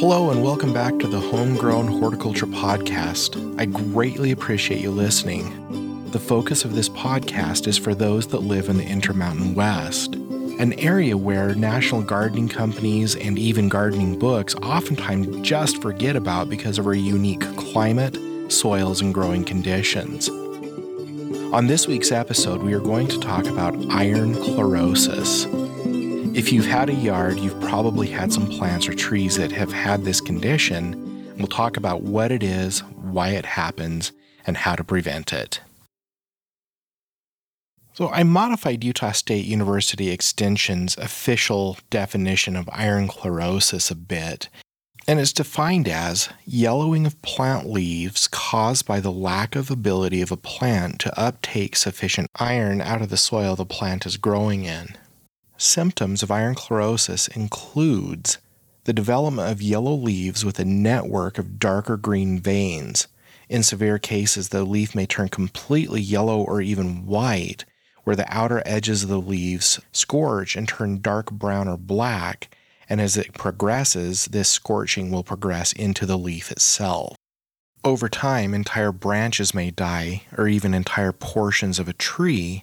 Hello, and welcome back to the Homegrown Horticulture Podcast. I greatly appreciate you listening. The focus of this podcast is for those that live in the Intermountain West, an area where national gardening companies and even gardening books oftentimes just forget about because of our unique climate, soils, and growing conditions. On this week's episode, we are going to talk about iron chlorosis. If you've had a yard, you've probably had some plants or trees that have had this condition. We'll talk about what it is, why it happens, and how to prevent it. So, I modified Utah State University Extension's official definition of iron chlorosis a bit, and it's defined as yellowing of plant leaves caused by the lack of ability of a plant to uptake sufficient iron out of the soil the plant is growing in. Symptoms of iron chlorosis includes the development of yellow leaves with a network of darker green veins. In severe cases, the leaf may turn completely yellow or even white, where the outer edges of the leaves scorch and turn dark brown or black, and as it progresses, this scorching will progress into the leaf itself. Over time, entire branches may die, or even entire portions of a tree,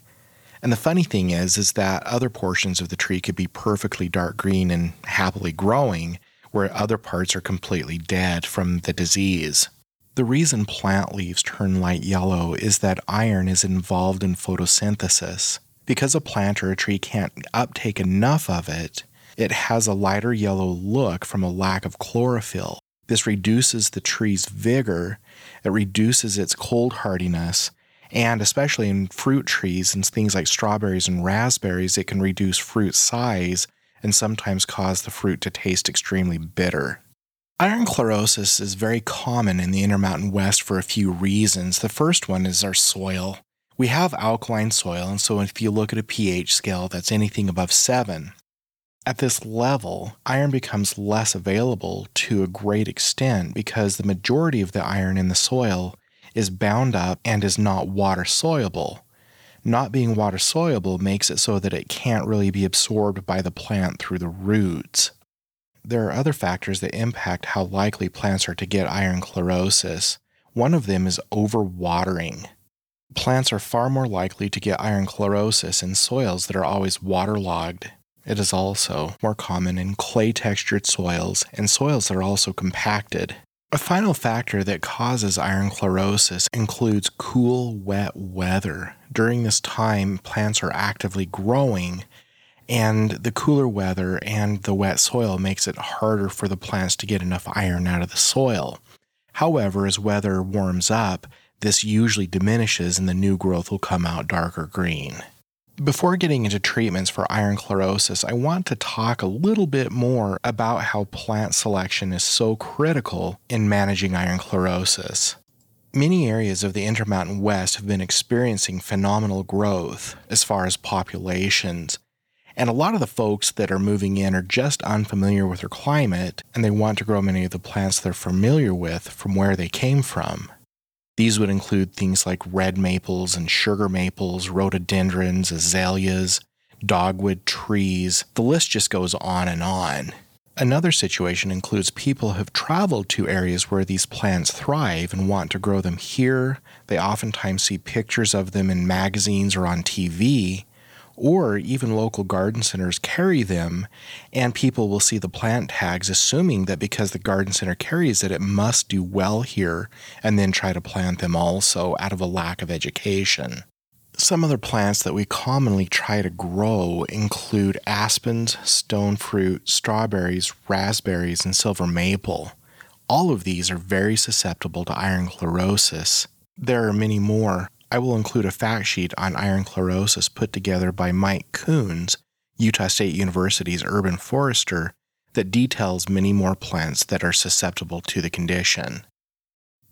and the funny thing is, is that other portions of the tree could be perfectly dark green and happily growing, where other parts are completely dead from the disease. The reason plant leaves turn light yellow is that iron is involved in photosynthesis. Because a plant or a tree can't uptake enough of it, it has a lighter yellow look from a lack of chlorophyll. This reduces the tree's vigor, it reduces its cold hardiness, and especially in fruit trees and things like strawberries and raspberries, it can reduce fruit size and sometimes cause the fruit to taste extremely bitter. Iron chlorosis is very common in the Intermountain West for a few reasons. The first one is our soil. We have alkaline soil, and so if you look at a pH scale that's anything above 7, at this level, iron becomes less available to a great extent because the majority of the iron in the soil is bound up and is not water soluble. Not being water soluble makes it so that it can't really be absorbed by the plant through the roots. There are other factors that impact how likely plants are to get iron chlorosis. One of them is overwatering. Plants are far more likely to get iron chlorosis in soils that are always waterlogged. It is also more common in clay textured soils and soils that are also compacted. A final factor that causes iron chlorosis includes cool, wet weather. During this time, plants are actively growing, and the cooler weather and the wet soil makes it harder for the plants to get enough iron out of the soil. However, as weather warms up, this usually diminishes and the new growth will come out darker green. Before getting into treatments for iron chlorosis, I want to talk a little bit more about how plant selection is so critical in managing iron chlorosis. Many areas of the Intermountain West have been experiencing phenomenal growth as far as populations, and a lot of the folks that are moving in are just unfamiliar with their climate and they want to grow many of the plants they're familiar with from where they came from. These would include things like red maples and sugar maples, rhododendrons, azaleas, dogwood trees. The list just goes on and on. Another situation includes people who have traveled to areas where these plants thrive and want to grow them here. They oftentimes see pictures of them in magazines or on TV, or even local garden centers carry them, and people will see the plant tags, assuming that because the garden center carries it, it must do well here, and then try to plant them also out of a lack of education. Some other plants that we commonly try to grow include aspens, stone fruit, strawberries, raspberries, and silver maple. All of these are very susceptible to iron chlorosis. There are many more, I will include a fact sheet on iron chlorosis put together by Mike Kuhns, Utah State University's urban forester, that details many more plants that are susceptible to the condition.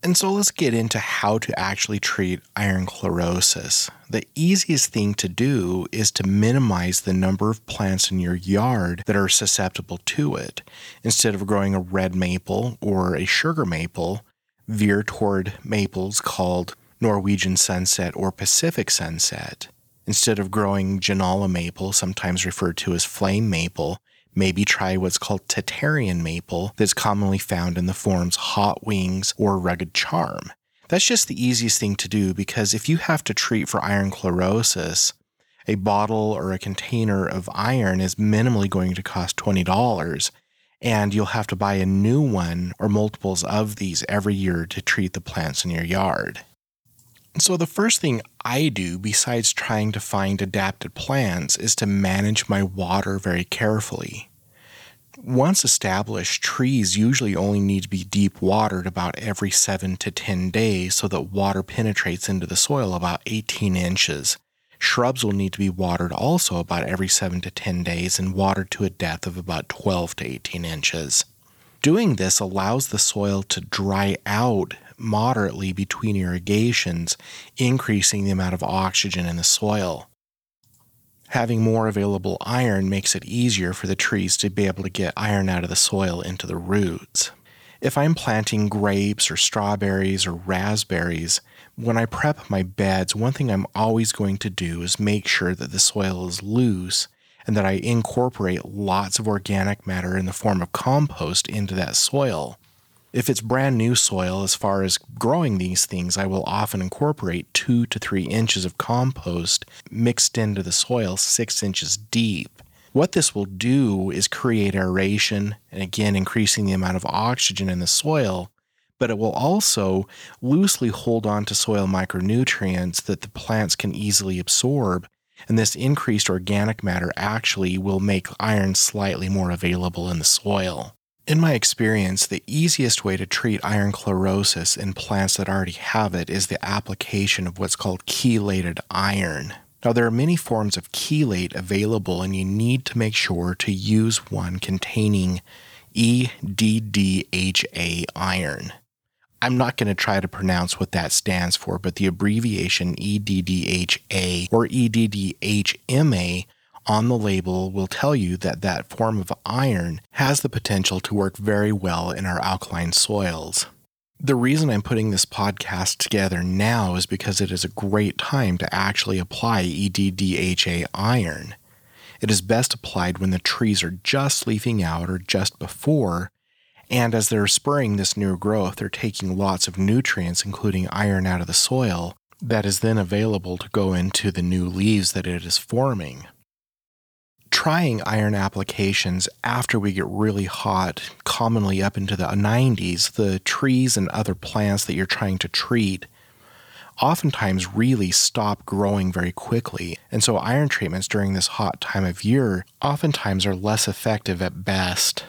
And so let's get into how to actually treat iron chlorosis. The easiest thing to do is to minimize the number of plants in your yard that are susceptible to it. Instead of growing a red maple or a sugar maple, veer toward maples called Norwegian sunset or Pacific sunset. Instead of growing Ginnala maple, sometimes referred to as flame maple, Maybe try what's called Tatarian maple that's commonly found in the forms hot wings or rugged charm. That's just the easiest thing to do because if you have to treat for iron chlorosis, a bottle or a container of iron is minimally going to cost $20, and you'll have to buy a new one or multiples of these every year to treat the plants in your yard. So, the first thing I do, besides trying to find adapted plants, is to manage my water very carefully. Once established, trees usually only need to be deep watered about every 7 to 10 days so that water penetrates into the soil about 18 inches. Shrubs will need to be watered also about every 7 to 10 days and watered to a depth of about 12 to 18 inches. Doing this allows the soil to dry out moderately between irrigations, increasing the amount of oxygen in the soil. Having more available iron makes it easier for the trees to be able to get iron out of the soil into the roots. If I'm planting grapes or strawberries or raspberries, when I prep my beds, one thing I'm always going to do is make sure that the soil is loose and that I incorporate lots of organic matter in the form of compost into that soil. If it's brand new soil, as far as growing these things, I will often incorporate two to three inches of compost mixed into the soil six inches deep. What this will do is create aeration and again increasing the amount of oxygen in the soil, but it will also loosely hold on to soil micronutrients that the plants can easily absorb. And this increased organic matter actually will make iron slightly more available in the soil. In my experience, the easiest way to treat iron chlorosis in plants that already have it is the application of what's called chelated iron. Now, there are many forms of chelate available, and you need to make sure to use one containing EDDHA iron. I'm not going to try to pronounce what that stands for, but the abbreviation EDDHA or EDDHMA on the label will tell you that that form of iron has the potential to work very well in our alkaline soils. The reason I'm putting this podcast together now is because it is a great time to actually apply EDDHA iron. It is best applied when the trees are just leafing out or just before, and as they're spurring this new growth, they're taking lots of nutrients, including iron, out of the soil that is then available to go into the new leaves that it is forming trying iron applications after we get really hot, commonly up into the 90s, the trees and other plants that you're trying to treat oftentimes really stop growing very quickly. And so iron treatments during this hot time of year oftentimes are less effective at best.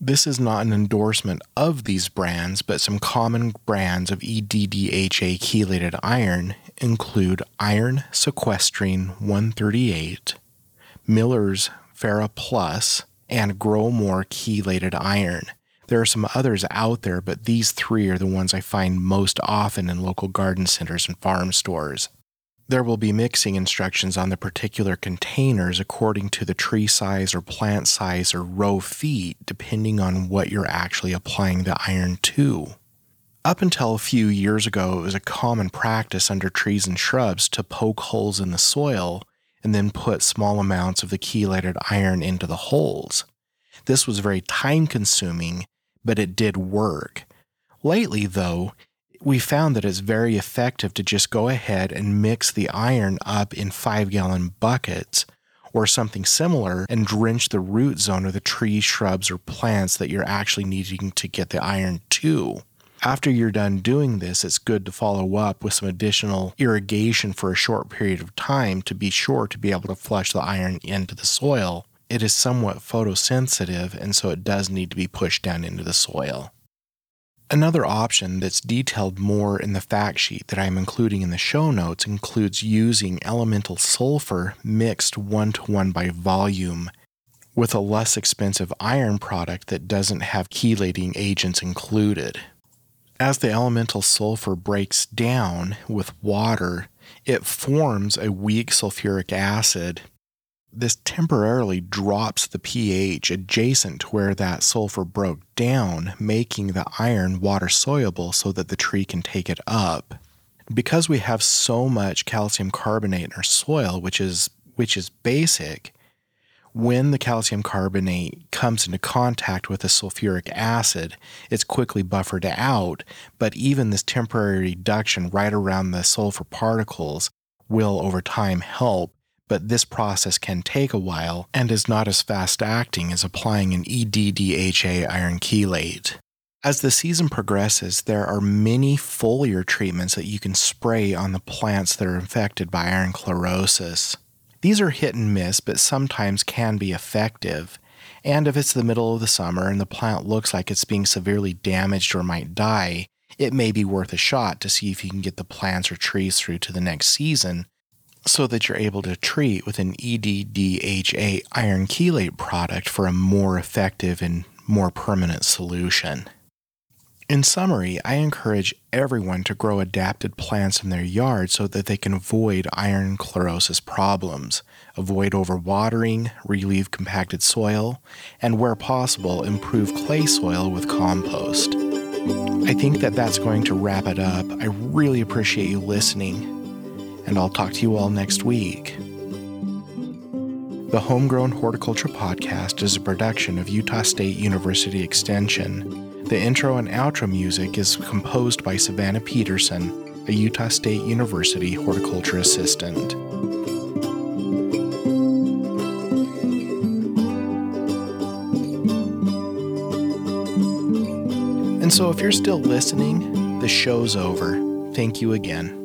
This is not an endorsement of these brands, but some common brands of EDDHA chelated iron include iron Sequestrene 138, Miller's FerriPlus, and Grow Growmore chelated iron. There are some others out there, but these three are the ones I find most often in local garden centers and farm stores. There will be mixing instructions on the particular containers according to the tree size or plant size or row feet, depending on what you're actually applying the iron to. Up until a few years ago, it was a common practice under trees and shrubs to poke holes in the soil and then put small amounts of the chelated iron into the holes. This was very time consuming, but it did work. Lately, though, we found that it's very effective to just go ahead and mix the iron up in five gallon buckets or something similar and drench the root zone of the trees, shrubs, or plants that you're actually needing to get the iron to. After you're done doing this, it's good to follow up with some additional irrigation for a short period of time to be sure to be able to flush the iron into the soil. It is somewhat photosensitive, and so it does need to be pushed down into the soil. Another option that's detailed more in the fact sheet that I'm including in the show notes includes using elemental sulfur mixed one to one by volume with a less expensive iron product that doesn't have chelating agents included. As the elemental sulfur breaks down with water, it forms a weak sulfuric acid. This temporarily drops the pH adjacent to where that sulfur broke down, making the iron water soluble so that the tree can take it up. Because we have so much calcium carbonate in our soil, which is which is basic, when the calcium carbonate comes into contact with the sulfuric acid, it's quickly buffered out, but even this temporary reduction right around the sulfur particles will over time help. But this process can take a while and is not as fast acting as applying an EDDHA iron chelate. As the season progresses, there are many foliar treatments that you can spray on the plants that are infected by iron chlorosis. These are hit and miss, but sometimes can be effective. And if it's the middle of the summer and the plant looks like it's being severely damaged or might die, it may be worth a shot to see if you can get the plants or trees through to the next season so that you're able to treat with an EDDHA iron chelate product for a more effective and more permanent solution. In summary, I encourage everyone to grow adapted plants in their yard so that they can avoid iron chlorosis problems, avoid overwatering, relieve compacted soil, and where possible, improve clay soil with compost. I think that that's going to wrap it up. I really appreciate you listening, and I'll talk to you all next week. The Homegrown Horticulture Podcast is a production of Utah State University Extension. The intro and outro music is composed by Savannah Peterson, a Utah State University horticulture assistant. And so, if you're still listening, the show's over. Thank you again.